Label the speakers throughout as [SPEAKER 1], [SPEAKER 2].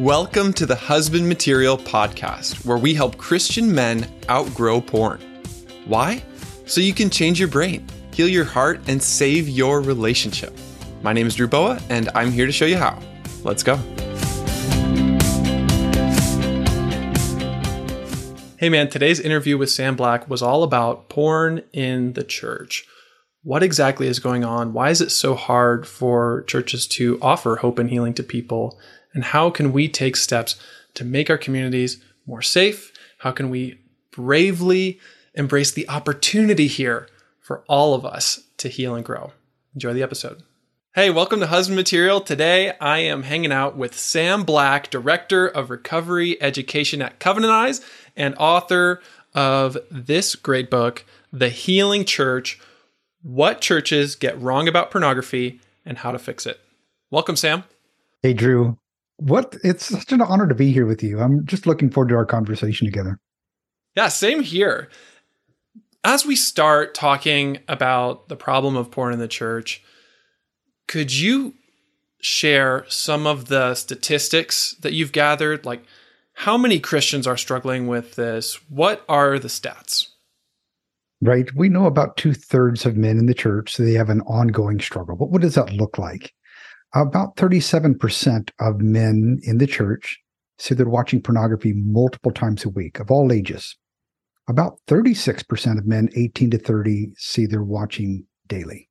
[SPEAKER 1] Welcome to the Husband Material Podcast, where we help Christian men outgrow porn. Why? So you can change your brain, heal your heart, and save your relationship. My name is Drew Boa, and I'm here to show you how. Let's go. Hey man, today's interview with Sam Black was all about porn in the church. What exactly is going on? Why is it so hard for churches to offer hope and healing to people? And how can we take steps to make our communities more safe? How can we bravely embrace the opportunity here for all of us to heal and grow? Enjoy the episode. Hey, welcome to Husband Material. Today I am hanging out with Sam Black, Director of Recovery Education at Covenant Eyes and author of this great book, The Healing Church What Churches Get Wrong About Pornography and How to Fix It. Welcome, Sam.
[SPEAKER 2] Hey, Drew. What it's such an honor to be here with you. I'm just looking forward to our conversation together.
[SPEAKER 1] Yeah, same here. As we start talking about the problem of porn in the church, could you share some of the statistics that you've gathered? Like, how many Christians are struggling with this? What are the stats?
[SPEAKER 2] Right. We know about two thirds of men in the church, so they have an ongoing struggle. But what does that look like? About 37% of men in the church say they're watching pornography multiple times a week of all ages. About 36% of men 18 to 30 say they're watching daily.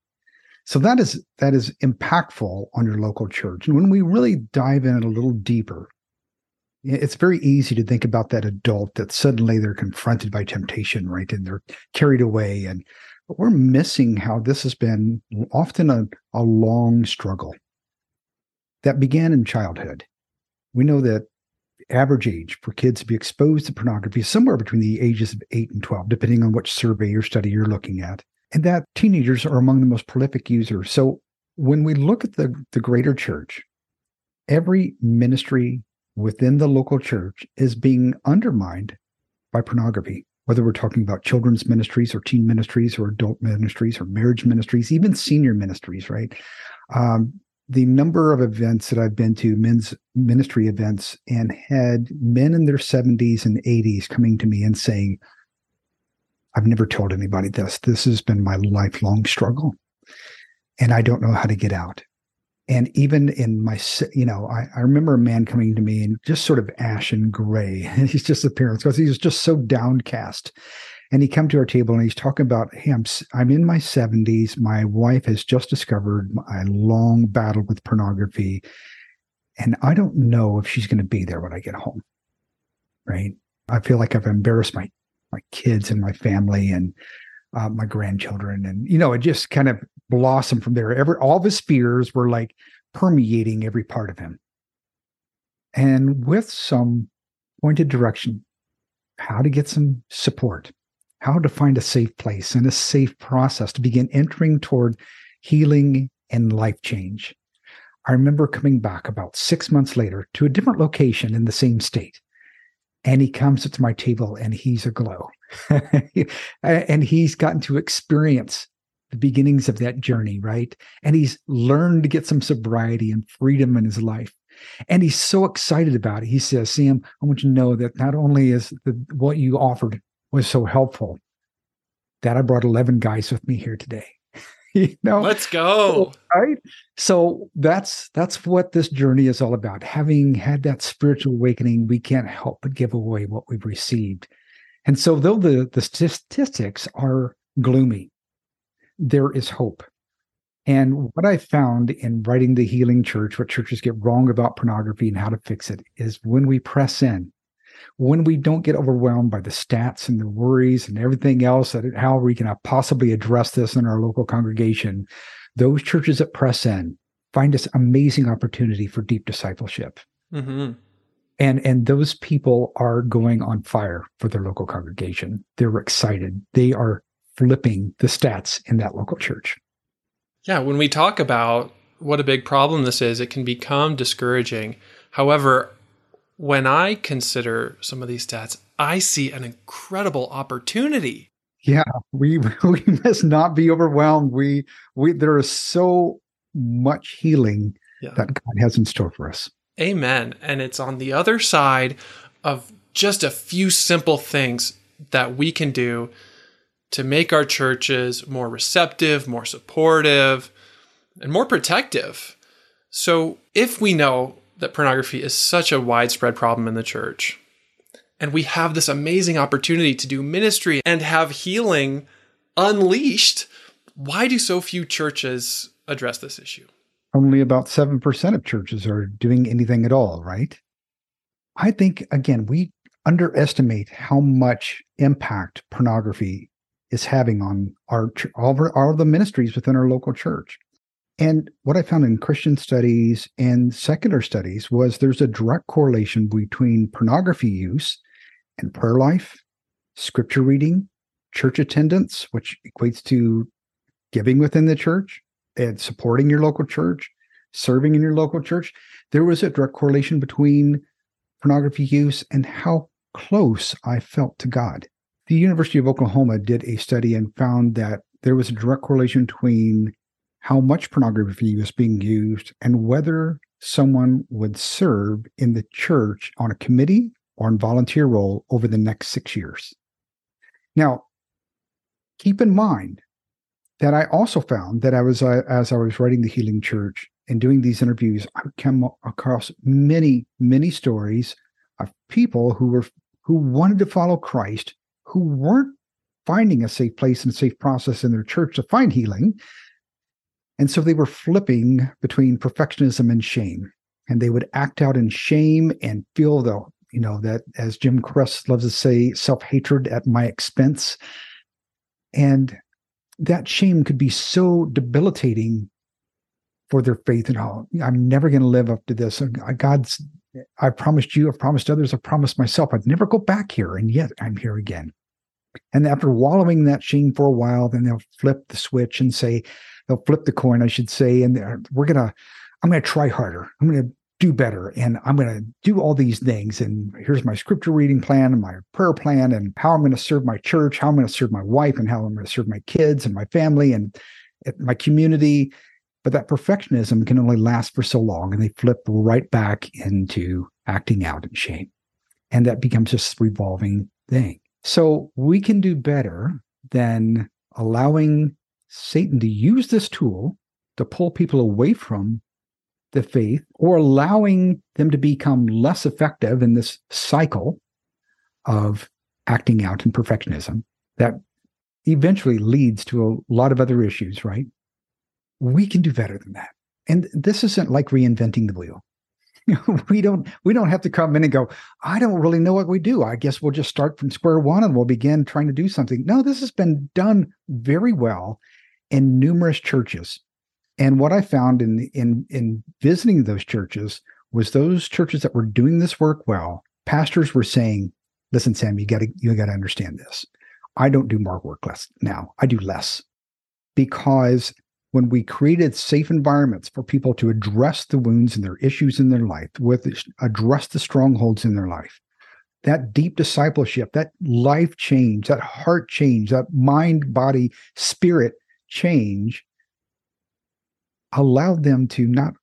[SPEAKER 2] So that is that is impactful on your local church. And when we really dive in a little deeper, it's very easy to think about that adult that suddenly they're confronted by temptation, right? And they're carried away. And we're missing how this has been often a, a long struggle that began in childhood. We know that average age for kids to be exposed to pornography is somewhere between the ages of 8 and 12, depending on which survey or study you're looking at. And that teenagers are among the most prolific users. So when we look at the, the greater church, every ministry within the local church is being undermined by pornography, whether we're talking about children's ministries or teen ministries or adult ministries or marriage ministries, even senior ministries, right? Um, the number of events that I've been to, men's ministry events, and had men in their 70s and 80s coming to me and saying, I've never told anybody this. This has been my lifelong struggle. And I don't know how to get out. And even in my, you know, I, I remember a man coming to me and just sort of ashen gray. He's just appearance because he was just so downcast and he come to our table and he's talking about hey i'm, I'm in my 70s my wife has just discovered my long battle with pornography. And i don't know if she's going to be there when i get home. Right? I feel like i've embarrassed my my kids and my family and uh, my grandchildren and you know it just kind of blossomed from there. Every all of his fears were like permeating every part of him. And with some pointed direction how to get some support how to find a safe place and a safe process to begin entering toward healing and life change. I remember coming back about six months later to a different location in the same state. And he comes to my table and he's aglow. and he's gotten to experience the beginnings of that journey, right? And he's learned to get some sobriety and freedom in his life. And he's so excited about it. He says, Sam, I want you to know that not only is the, what you offered was so helpful that I brought 11 guys with me here today.
[SPEAKER 1] you know, let's go.
[SPEAKER 2] Right. So that's that's what this journey is all about. Having had that spiritual awakening, we can't help but give away what we've received. And so though the, the statistics are gloomy, there is hope. And what I found in writing The Healing Church, what churches get wrong about pornography and how to fix it, is when we press in, when we don't get overwhelmed by the stats and the worries and everything else that how we can possibly address this in our local congregation, those churches that press in find this amazing opportunity for deep discipleship. Mm-hmm. And and those people are going on fire for their local congregation. They're excited. They are flipping the stats in that local church.
[SPEAKER 1] Yeah, when we talk about what a big problem this is, it can become discouraging. However, when I consider some of these stats, I see an incredible opportunity.
[SPEAKER 2] Yeah, we we must not be overwhelmed. We we there is so much healing yeah. that God has in store for us.
[SPEAKER 1] Amen. And it's on the other side of just a few simple things that we can do to make our churches more receptive, more supportive, and more protective. So, if we know that pornography is such a widespread problem in the church, and we have this amazing opportunity to do ministry and have healing unleashed, why do so few churches address this issue?
[SPEAKER 2] Only about 7% of churches are doing anything at all, right? I think, again, we underestimate how much impact pornography is having on our all, all the ministries within our local church. And what I found in Christian studies and secular studies was there's a direct correlation between pornography use and prayer life, scripture reading, church attendance, which equates to giving within the church and supporting your local church, serving in your local church. There was a direct correlation between pornography use and how close I felt to God. The University of Oklahoma did a study and found that there was a direct correlation between how much pornography was being used and whether someone would serve in the church on a committee or in volunteer role over the next six years. Now, keep in mind that I also found that I was uh, as I was writing the Healing Church and doing these interviews, I came across many, many stories of people who were who wanted to follow Christ, who weren't finding a safe place and safe process in their church to find healing. And so they were flipping between perfectionism and shame. And they would act out in shame and feel the, you know, that as Jim Cress loves to say, self-hatred at my expense. And that shame could be so debilitating for their faith and all. I'm never going to live up to this. God's I promised you, I've promised others, I've promised myself, I'd never go back here. And yet I'm here again. And after wallowing that shame for a while, then they'll flip the switch and say, they'll flip the coin, I should say, and we're to, I'm to try harder. I'm to do better. And I'm going to do all these things. And here's my scripture reading plan and my prayer plan and how I'm going to serve my church, how I'm going to serve my wife, and how I'm going to serve my kids and my family and my community. But that perfectionism can only last for so long, and they flip right back into acting out in shame. And that becomes this revolving thing. So we can do better than allowing Satan to use this tool to pull people away from the faith or allowing them to become less effective in this cycle of acting out in perfectionism that eventually leads to a lot of other issues, right? we can do better than that. And this isn't like reinventing the wheel. we don't we don't have to come in and go, I don't really know what we do. I guess we'll just start from square one and we'll begin trying to do something. No, this has been done very well in numerous churches. And what I found in in in visiting those churches was those churches that were doing this work well, pastors were saying, listen, Sam, you gotta you gotta understand this. I don't do more work less now. I do less because when we created safe environments for people to address the wounds and their issues in their life, with address the strongholds in their life, that deep discipleship, that life change, that heart change, that mind, body, spirit change allowed them to not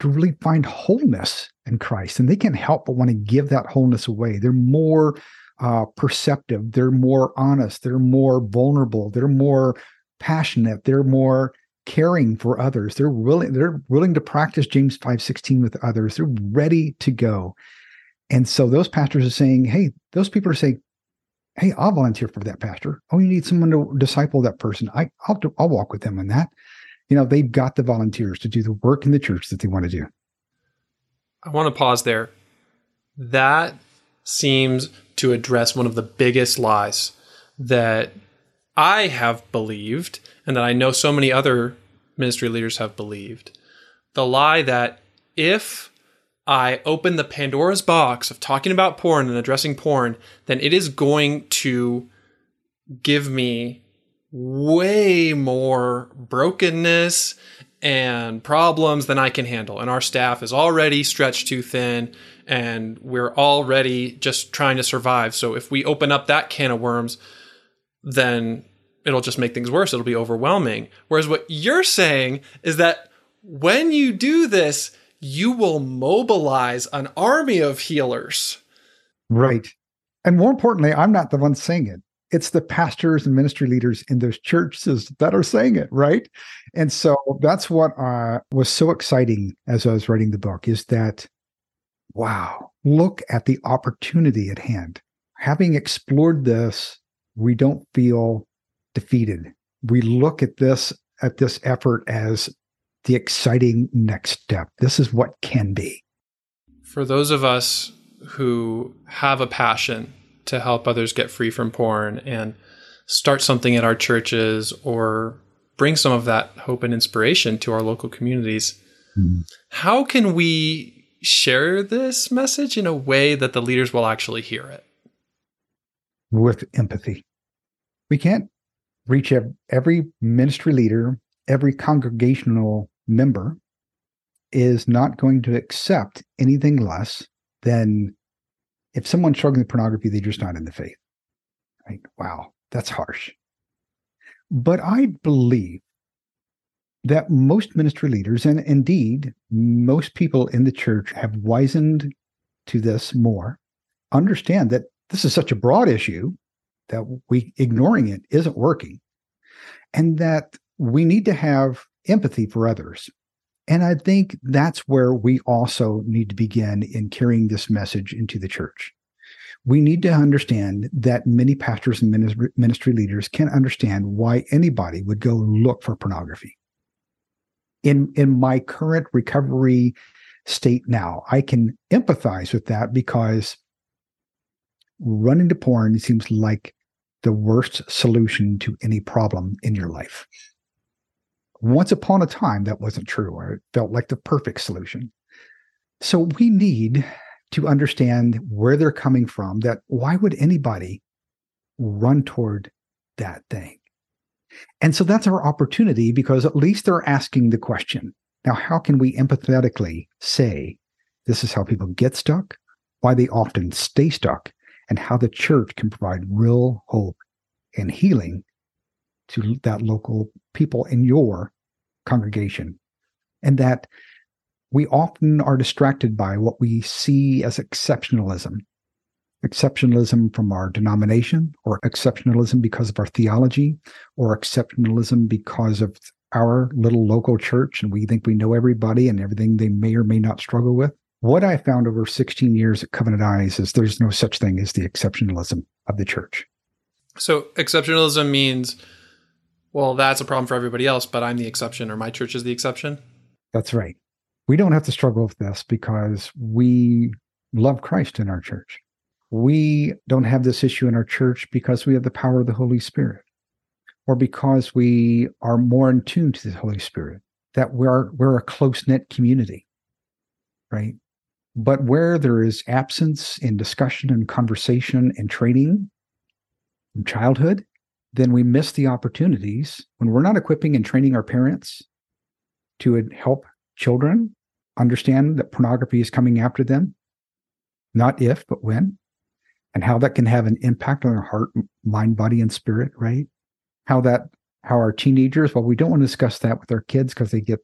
[SPEAKER 2] to really find wholeness in Christ. And they can't help but want to give that wholeness away. They're more uh, perceptive, they're more honest, they're more vulnerable, they're more passionate, they're more caring for others. They're willing, they're willing to practice James 5:16 with others. They're ready to go. And so those pastors are saying, hey, those people are saying, hey, I'll volunteer for that pastor. Oh, you need someone to disciple that person. I, I'll, do, I'll walk with them on that. You know, they've got the volunteers to do the work in the church that they want to do.
[SPEAKER 1] I want to pause there. That seems to address one of the biggest lies that I have believed and that I know so many other ministry leaders have believed. The lie that if I open the Pandora's box of talking about porn and addressing porn, then it is going to give me way more brokenness and problems than I can handle. And our staff is already stretched too thin and we're already just trying to survive. So if we open up that can of worms, then it'll just make things worse. It'll be overwhelming. Whereas what you're saying is that when you do this, you will mobilize an army of healers.
[SPEAKER 2] Right. And more importantly, I'm not the one saying it. It's the pastors and ministry leaders in those churches that are saying it, right? And so that's what uh, was so exciting as I was writing the book is that, wow, look at the opportunity at hand. Having explored this, we don't feel defeated. We look at this at this effort as the exciting next step. This is what can be.
[SPEAKER 1] For those of us who have a passion to help others get free from porn and start something at our churches or bring some of that hope and inspiration to our local communities, mm-hmm. how can we share this message in a way that the leaders will actually hear it?
[SPEAKER 2] With empathy. We can't reach every ministry leader, every congregational member is not going to accept anything less than if someone's struggling with pornography, they're just not in the faith. Right? Wow, that's harsh. But I believe that most ministry leaders, and indeed most people in the church, have wizened to this more, understand that this is such a broad issue that we ignoring it isn't working, and that we need to have empathy for others. And I think that's where we also need to begin in carrying this message into the church. We need to understand that many pastors and ministry leaders can't understand why anybody would go look for pornography. In, in my current recovery state now, I can empathize with that because running to porn seems like the worst solution to any problem in your life. Once upon a time, that wasn't true, or it felt like the perfect solution. So we need to understand where they're coming from, that why would anybody run toward that thing? And so that's our opportunity because at least they're asking the question. Now, how can we empathetically say this is how people get stuck, why they often stay stuck, and how the church can provide real hope and healing to that local people in your congregation. And that we often are distracted by what we see as exceptionalism. Exceptionalism from our denomination, or exceptionalism because of our theology, or exceptionalism because of our little local church, and we think we know everybody and everything they may or may not struggle with. What I found over 16 years at Covenant Eyes is there's no such thing as the exceptionalism of the church.
[SPEAKER 1] So, exceptionalism means, well, that's a problem for everybody else, but I'm the exception or my church is the exception.
[SPEAKER 2] That's right. We don't have to struggle with this because we love Christ in our church. We don't have this issue in our church because we have the power of the Holy Spirit or because we are more in tune to the Holy Spirit, that we're, we're a close knit community, right? But where there is absence in discussion and conversation and training from childhood, then we miss the opportunities when we're not equipping and training our parents to help children understand that pornography is coming after them, not if, but when, and how that can have an impact on their heart, mind, body, and spirit, right? How that, how our teenagers, well, we don't want to discuss that with our kids because they get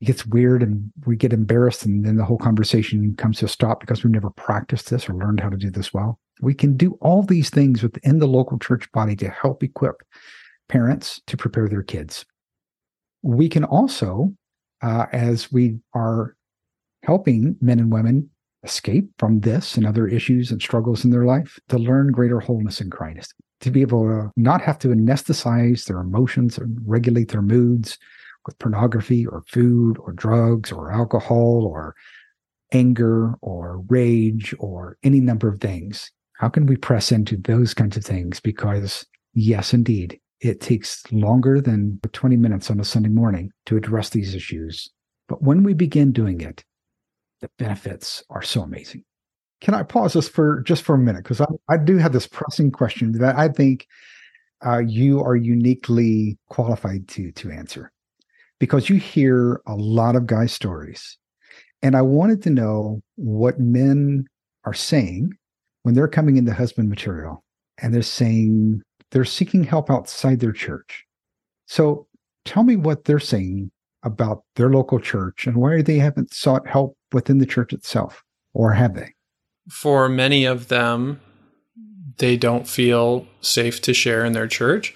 [SPEAKER 2] it gets weird and we get embarrassed and then the whole conversation comes to a stop because we've never practiced this or learned how to do this well we can do all these things within the local church body to help equip parents to prepare their kids we can also uh, as we are helping men and women escape from this and other issues and struggles in their life to learn greater wholeness in christ to be able to not have to anesthetize their emotions and regulate their moods with pornography or food or drugs or alcohol or anger or rage or any number of things? How can we press into those kinds of things? Because, yes, indeed, it takes longer than 20 minutes on a Sunday morning to address these issues. But when we begin doing it, the benefits are so amazing. Can I pause this for just for a minute? Because I, I do have this pressing question that I think uh, you are uniquely qualified to to answer because you hear a lot of guy stories. And I wanted to know what men are saying when they're coming into husband material and they're saying they're seeking help outside their church. So tell me what they're saying about their local church and why they haven't sought help within the church itself, or have they?
[SPEAKER 1] For many of them, they don't feel safe to share in their church,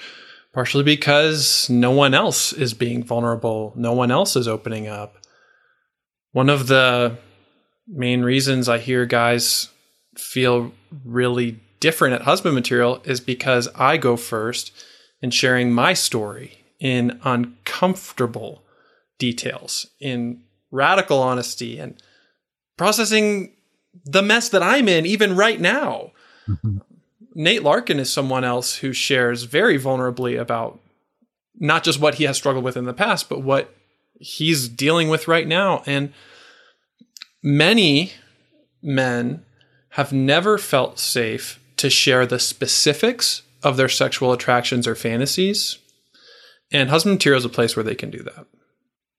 [SPEAKER 1] partially because no one else is being vulnerable, no one else is opening up. One of the main reasons I hear guys feel really different at husband material is because I go first in sharing my story in uncomfortable details, in radical honesty, and processing the mess that I'm in, even right now. Mm-hmm. Nate Larkin is someone else who shares very vulnerably about not just what he has struggled with in the past, but what he's dealing with right now. And many men have never felt safe to share the specifics of their sexual attractions or fantasies. And husband material is a place where they can do that.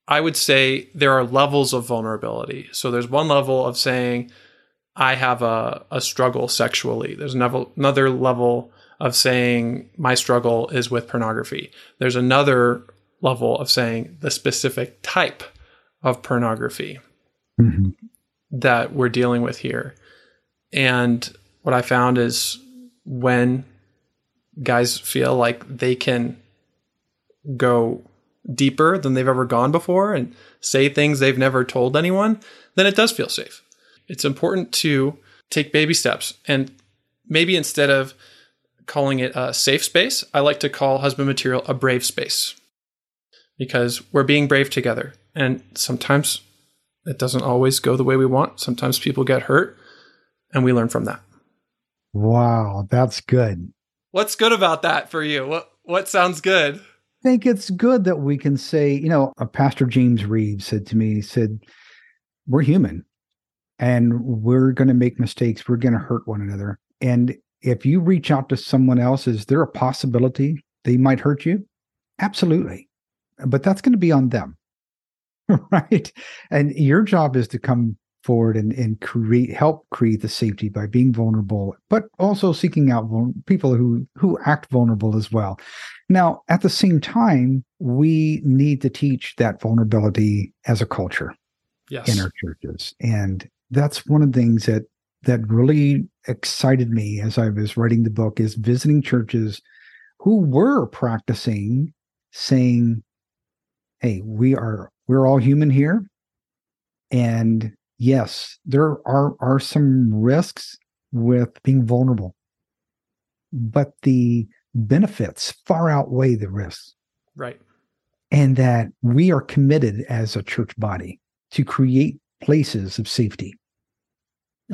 [SPEAKER 1] I would say there are levels of vulnerability. So there's one level of saying, I have a, a struggle sexually. There's another level of saying my struggle is with pornography. There's another level of saying the specific type of pornography mm-hmm. that we're dealing with here. And what I found is when guys feel like they can go deeper than they've ever gone before and say things they've never told anyone, then it does feel safe. It's important to take baby steps and maybe instead of calling it a safe space, I like to call husband material a brave space because we're being brave together. And sometimes it doesn't always go the way we want. Sometimes people get hurt and we learn from that.
[SPEAKER 2] Wow, that's good.
[SPEAKER 1] What's good about that for you? What what sounds good?
[SPEAKER 2] I think it's good that we can say, you know, a Pastor James Reeves said to me, he said, We're human and we're going to make mistakes. We're going to hurt one another. And if you reach out to someone else, is there a possibility they might hurt you? Absolutely. But that's going to be on them. right. And your job is to come forward and, and create help create the safety by being vulnerable but also seeking out vul- people who who act vulnerable as well now at the same time we need to teach that vulnerability as a culture yes. in our churches and that's one of the things that that really excited me as I was writing the book is visiting churches who were practicing saying, "Hey, we are we're all human here, and yes, there are are some risks with being vulnerable, but the benefits far outweigh the risks."
[SPEAKER 1] Right.
[SPEAKER 2] And that we are committed as a church body to create places of safety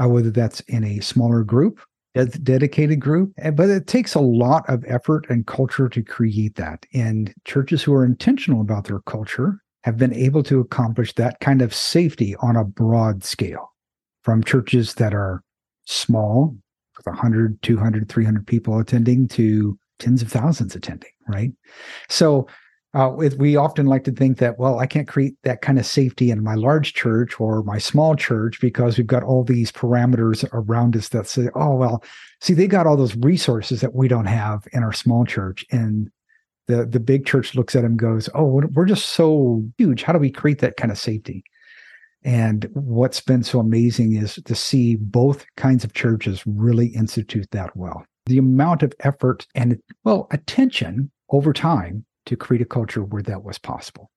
[SPEAKER 2] uh, whether that's in a smaller group, a dedicated group. But it takes a lot of effort and culture to create that. And churches who are intentional about their culture have been able to accomplish that kind of safety on a broad scale from churches that are small with 100 200 300 people attending to tens of thousands attending right so uh, we often like to think that, well, I can't create that kind of safety in my large church or my small church because we've got all these parameters around us that say, oh, well, see, they got all those resources that we don't have in our small church. And the, the big church looks at them goes, oh, we're just so huge. How do we create that kind of safety? And what's been so amazing is to see both kinds of churches really institute that well. The amount of effort and, well, attention over time to create a culture where that was possible.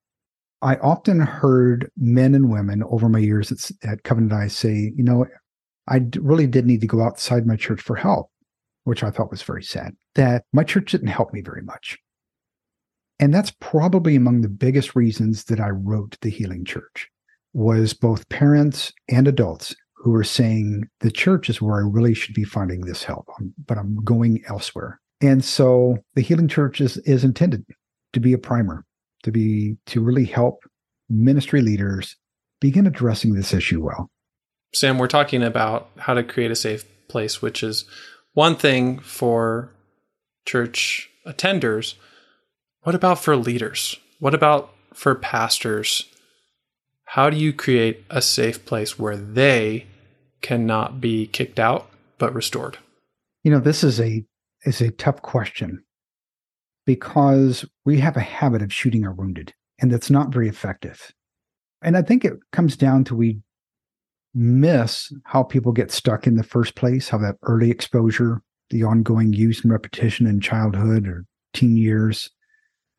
[SPEAKER 2] I often heard men and women over my years at, at Covenant Eyes say, you know, I really did need to go outside my church for help, which I thought was very sad, that my church didn't help me very much. And that's probably among the biggest reasons that I wrote The Healing Church was both parents and adults who were saying the church is where I really should be finding this help, um, but I'm going elsewhere. And so the Healing Church is, is intended to be a primer, to be to really help ministry leaders begin addressing this issue well.
[SPEAKER 1] Sam, we're talking about how to create a safe place, which is one thing for church attenders. What about for leaders? What about for pastors? How do you create a safe place where they cannot be kicked out but restored?
[SPEAKER 2] You know, this is a is a tough question because we have a habit of shooting our wounded and that's not very effective. And I think it comes down to we miss how people get stuck in the first place, how that early exposure, the ongoing use and repetition in childhood or teen years,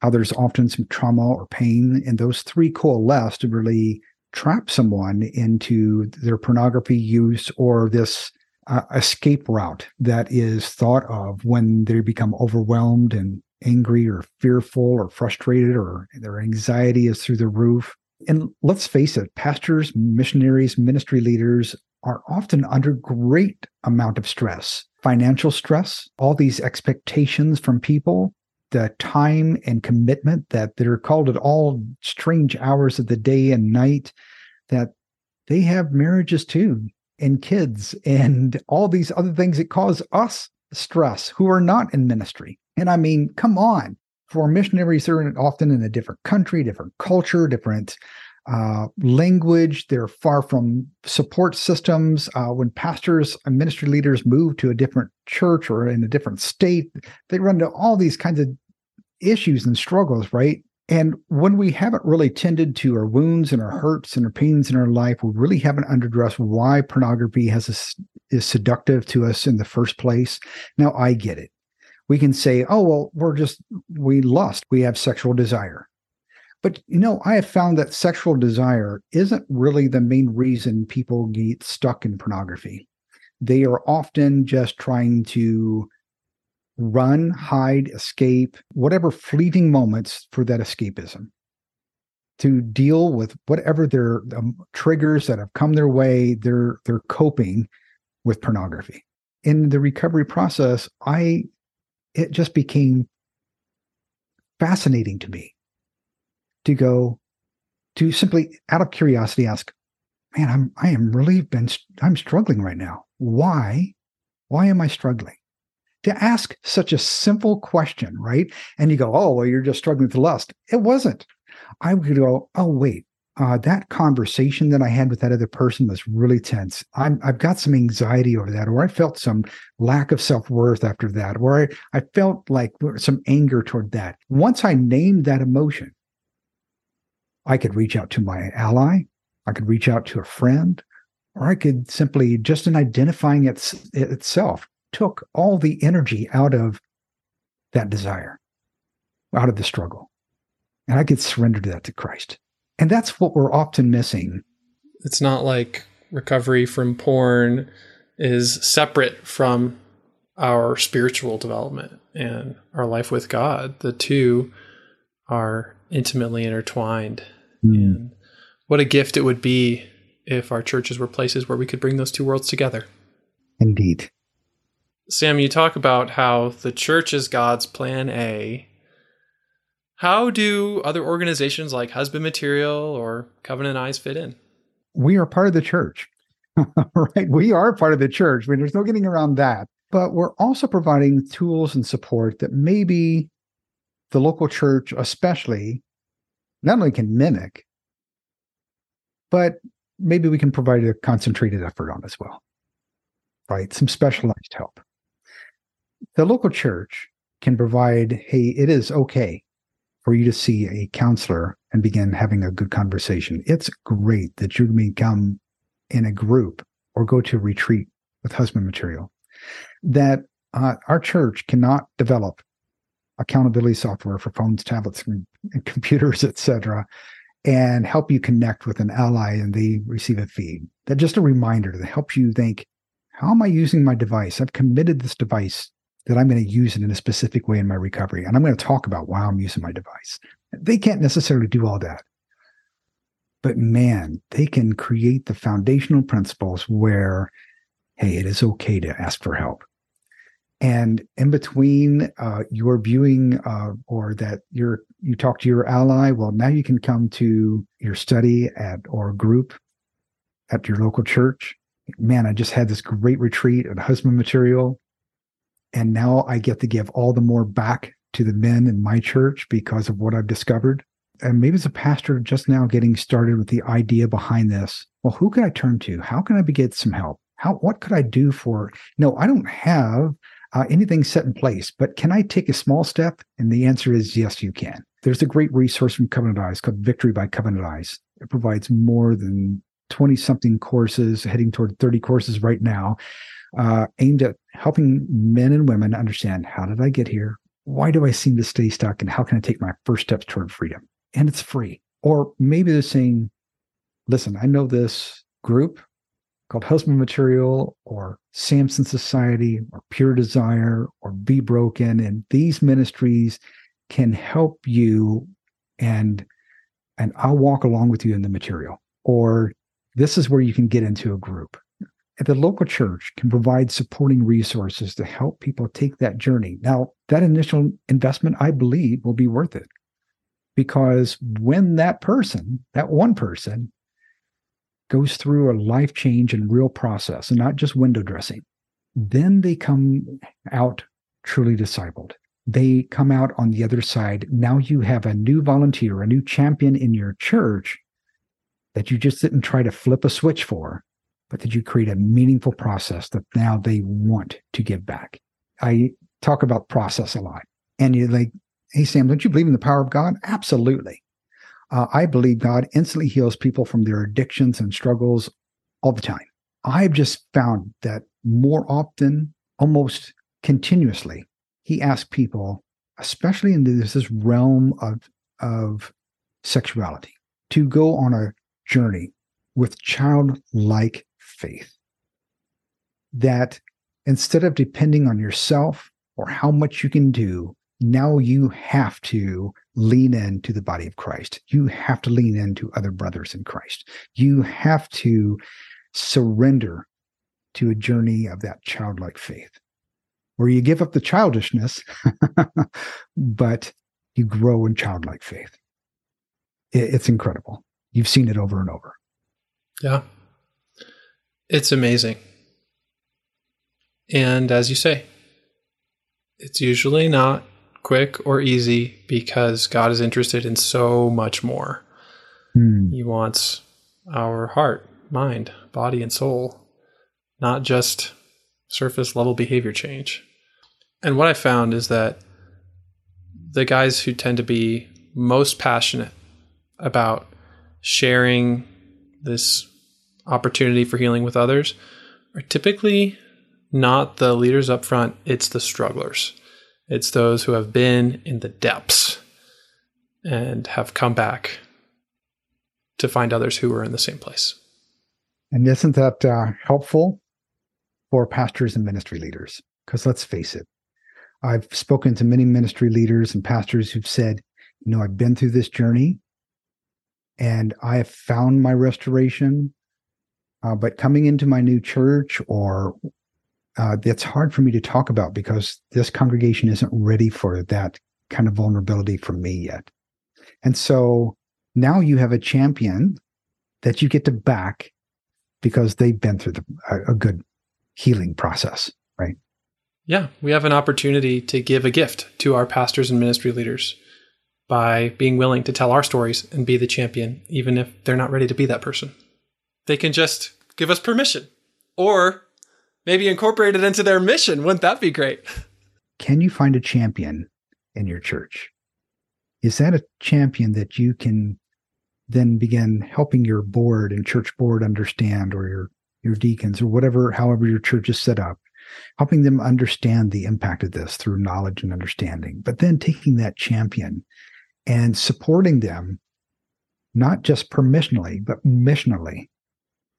[SPEAKER 2] there's often some trauma or pain, and those three coalesce to really trap someone into their pornography use or this uh, escape route that is thought of when they become overwhelmed and angry or fearful or frustrated or their anxiety is through the roof. And let's face it, pastors, missionaries, ministry leaders are often under great amount of stress, financial stress, all these expectations from people, the time and commitment that they're called at all strange hours of the day and night that they have marriages too and kids and all these other things that cause us stress who are not in ministry. And I mean, come on. For missionaries, they're often in a different country, different culture, different uh, language. They're far from support systems. Uh, when pastors and ministry leaders move to a different church or in a different state, they run into all these kinds of issues and struggles, right? And when we haven't really tended to our wounds and our hurts and our pains in our life, we really haven't addressed why pornography has a, is seductive to us in the first place. Now I get it. We can say, "Oh well, we're just we lust, we have sexual desire." But you know, I have found that sexual desire isn't really the main reason people get stuck in pornography. They are often just trying to run, hide, escape, whatever fleeting moments for that escapism. To deal with whatever their um, triggers that have come their way they're they're coping with pornography. In the recovery process i it just became fascinating to me to go to simply out of curiosity ask man i'm i am really been i'm struggling right now. Why? Why am i struggling to ask such a simple question, right? And you go, oh, well, you're just struggling with lust. It wasn't. I would go, oh, wait, uh, that conversation that I had with that other person was really tense. I'm, I've got some anxiety over that, or I felt some lack of self worth after that, or I, I felt like some anger toward that. Once I named that emotion, I could reach out to my ally, I could reach out to a friend, or I could simply just in identifying it, itself took all the energy out of that desire, out of the struggle. And I could surrender to that to Christ. And that's what we're often missing.
[SPEAKER 1] It's not like recovery from porn is separate from our spiritual development and our life with God. The two are intimately intertwined. Mm. And what a gift it would be if our churches were places where we could bring those two worlds together.
[SPEAKER 2] Indeed.
[SPEAKER 1] Sam, you talk about how the church is God's plan A. How do other organizations like Husband Material or Covenant Eyes fit in?
[SPEAKER 2] We are part of the church, right? We are part of the church. I mean, there's no getting around that. But we're also providing tools and support that maybe the local church, especially, not only can mimic, but maybe we can provide a concentrated effort on as well, right? Some specialized help the local church can provide hey, it is okay for you to see a counselor and begin having a good conversation. It's great that you may come in a group or go to retreat with husband material. That uh, our church cannot develop accountability software for phones, tablets, and computers, etc., and help you connect with an ally and they receive a feed. That just a reminder that helps you think, how am I using my device? I've committed this device that I'm going to use it in a specific way in my recovery. And I'm going to talk about why I'm using my device. They can't necessarily do all that. But man, they can create the foundational principles where, hey, it is okay to ask for help. And in between uh, your viewing uh, or that you're you talk to your ally, well, now you can come to your study at or group at your local church. Man, I just had this great retreat at Husband Material and now I get to give all the more back to the men in my church because of what I've discovered. And maybe as a pastor just now getting started with the idea behind this, well, who can I turn to? How can I get some help? How what could I do for? No, I don't have uh, anything set in place, but can I take a small step? And the answer is yes, you can. there's a great resource from Covenant Eyes called Victory by Covenant Eyes. It provides more than 20 something courses, heading toward 30 courses right now, uh, aimed at helping men and women understand how did I get here? Why do I seem to stay stuck? And how can I take my first steps toward freedom? And it's free. Or maybe they're saying, listen, I know this group called Husband Material or Samson Society or Pure Desire or Be Broken. And these ministries can help you and and I'll walk along with you in the material. Or this is where you can get into a group. The local church can provide supporting resources to help people take that journey. Now, that initial investment, I believe, will be worth it. Because when that person, that one person, goes through a life change and real process and not just window dressing, then they come out truly discipled. They come out on the other side. Now you have a new volunteer, a new champion in your church that you just didn't try to flip a switch for, but that you create a meaningful process that now they want to give back. I talk about process a lot. And you're like, hey, Sam, don't you believe in the power of God? Absolutely. Uh, I believe God instantly heals people from their addictions and struggles all the time. I've just found that more often, almost continuously, he asks people, especially in this, this realm of, of sexuality, to go on a journey with childlike faith. That instead of depending on yourself or how much you can do, now you have to lean into the body of Christ. You have to lean into other brothers in Christ. You have to surrender to a journey of that childlike faith where you give up the childishness, but you grow in childlike faith. It's incredible. You've seen it over and over.
[SPEAKER 1] Yeah. It's amazing. And as you say, it's usually not quick or easy because God is interested in so much more. Hmm. He wants our heart, mind, body, and soul, not just surface level behavior change. And what I found is that the guys who tend to be most passionate about sharing this opportunity for healing with others are typically not the leaders up front, it's the strugglers. It's those who have been in the depths and have come back to find others who are in the same place.
[SPEAKER 2] And isn't that uh, helpful for pastors and ministry leaders? Because let's face it, I've spoken to many ministry leaders and pastors who've said, you know, I've been through this journey and I have found my restoration. Uh, but coming into my new church or uh, that's hard for me to talk about because this congregation isn't ready for that kind of vulnerability from me yet. And so now you have a champion that you get to back because they've been through the, a, a good healing process, right?
[SPEAKER 1] Yeah, we have an opportunity to give a gift to our pastors and ministry leaders by being willing to tell our stories and be the champion, even if they're not ready to be that person. They can just give us permission or maybe incorporate it into their mission. Wouldn't that be great?
[SPEAKER 2] Can you find a champion in your church? Is that a champion that you can then begin helping your board and church board understand or your your deacons or whatever however your church is set up helping them understand the impact of this through knowledge and understanding but then taking that champion and supporting them not just permissionally but missionally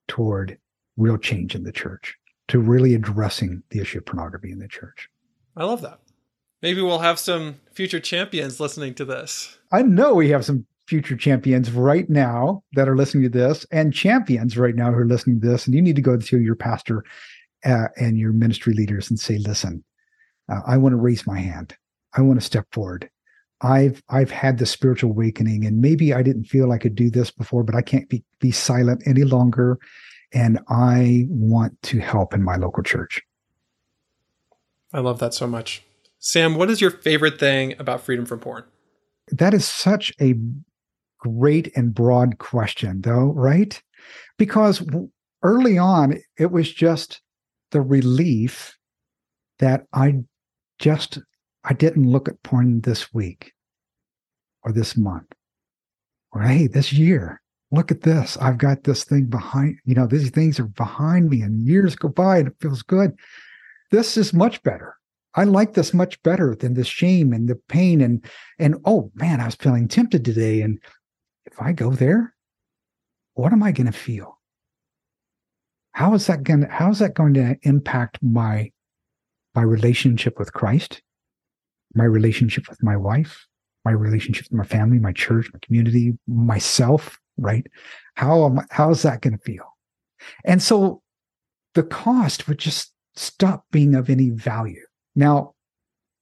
[SPEAKER 2] toward real change in the church to really addressing the issue of pornography in the church.
[SPEAKER 1] I love that. Maybe we'll have some future champions listening to this.
[SPEAKER 2] I know we have some future champions right now that are listening to this and champions right now who are listening to this. And you need to go to your pastor uh, and your ministry leaders and say, listen, uh, I want to raise my hand. I want to step forward. I've I've had the spiritual awakening, and maybe I didn't feel I could do this before, but I can't be, be silent any longer and I want to help in my local church.
[SPEAKER 1] I love that so much. Sam, what is your favorite thing about freedom from porn?
[SPEAKER 2] That is such a great and broad question, though, right? Because early on, it was just the relief that I just I didn't look at porn this week. Or this month or hey, this year, look at this. I've got this thing behind, you know, these things are behind me and years go by and it feels good. This is much better. I like this much better than the shame and the pain and and oh man, I was feeling tempted today. And if I go there, what am I going to feel? How is that going to how is that going to impact my my relationship with Christ, my relationship with my wife, my relationship with my family, my church, my community, myself, right? How am I, how is that going to feel? And so the cost would just stop being of any value. Now,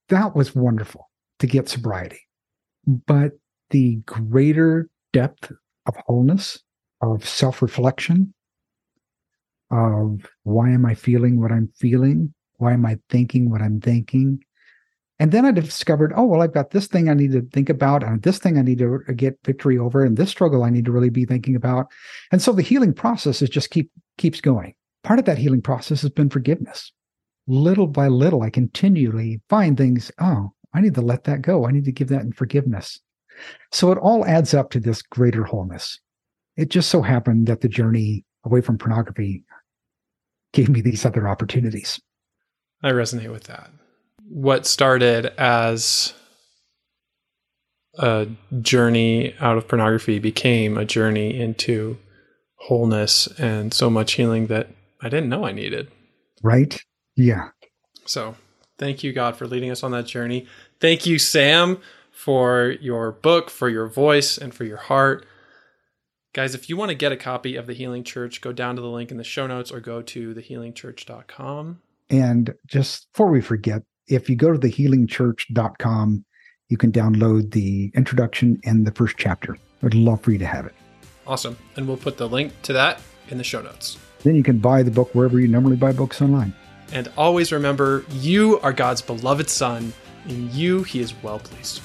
[SPEAKER 2] that was wonderful to get sobriety, but the greater depth of wholeness, of self reflection, of why am I feeling what I'm feeling? Why am I thinking what I'm thinking? And then I discovered, oh, well, I've got this thing I need to think about, and this thing I need to get victory over, and this struggle I need to really be thinking about. And so the healing process is just keep keeps going. Part of that healing process has been forgiveness. Little by little, I continually find things, oh, I need to let that go. I need to give that in forgiveness. So it all adds up to this greater wholeness. It just so happened that the journey away from pornography gave me these other opportunities.
[SPEAKER 1] I resonate with that what started as a journey out of pornography became a journey into wholeness and so much healing that I didn't know I needed.
[SPEAKER 2] Right? Yeah.
[SPEAKER 1] So, thank you, God, for leading us on that journey. Thank you, Sam, for your book, for your voice, and for your heart. Guys, if you want to get a copy of The Healing Church, go down to the link in the show notes or go to thehealingchurch.com.
[SPEAKER 2] And just before we forget, if you go to thehealingchurch.com, you can download the introduction and the first chapter. I'd love for you to have it.
[SPEAKER 1] Awesome. And we'll put the link to that in the show notes.
[SPEAKER 2] Then you can buy the book wherever you normally buy books online.
[SPEAKER 1] And always remember, you are God's beloved Son. In you, He is well pleased.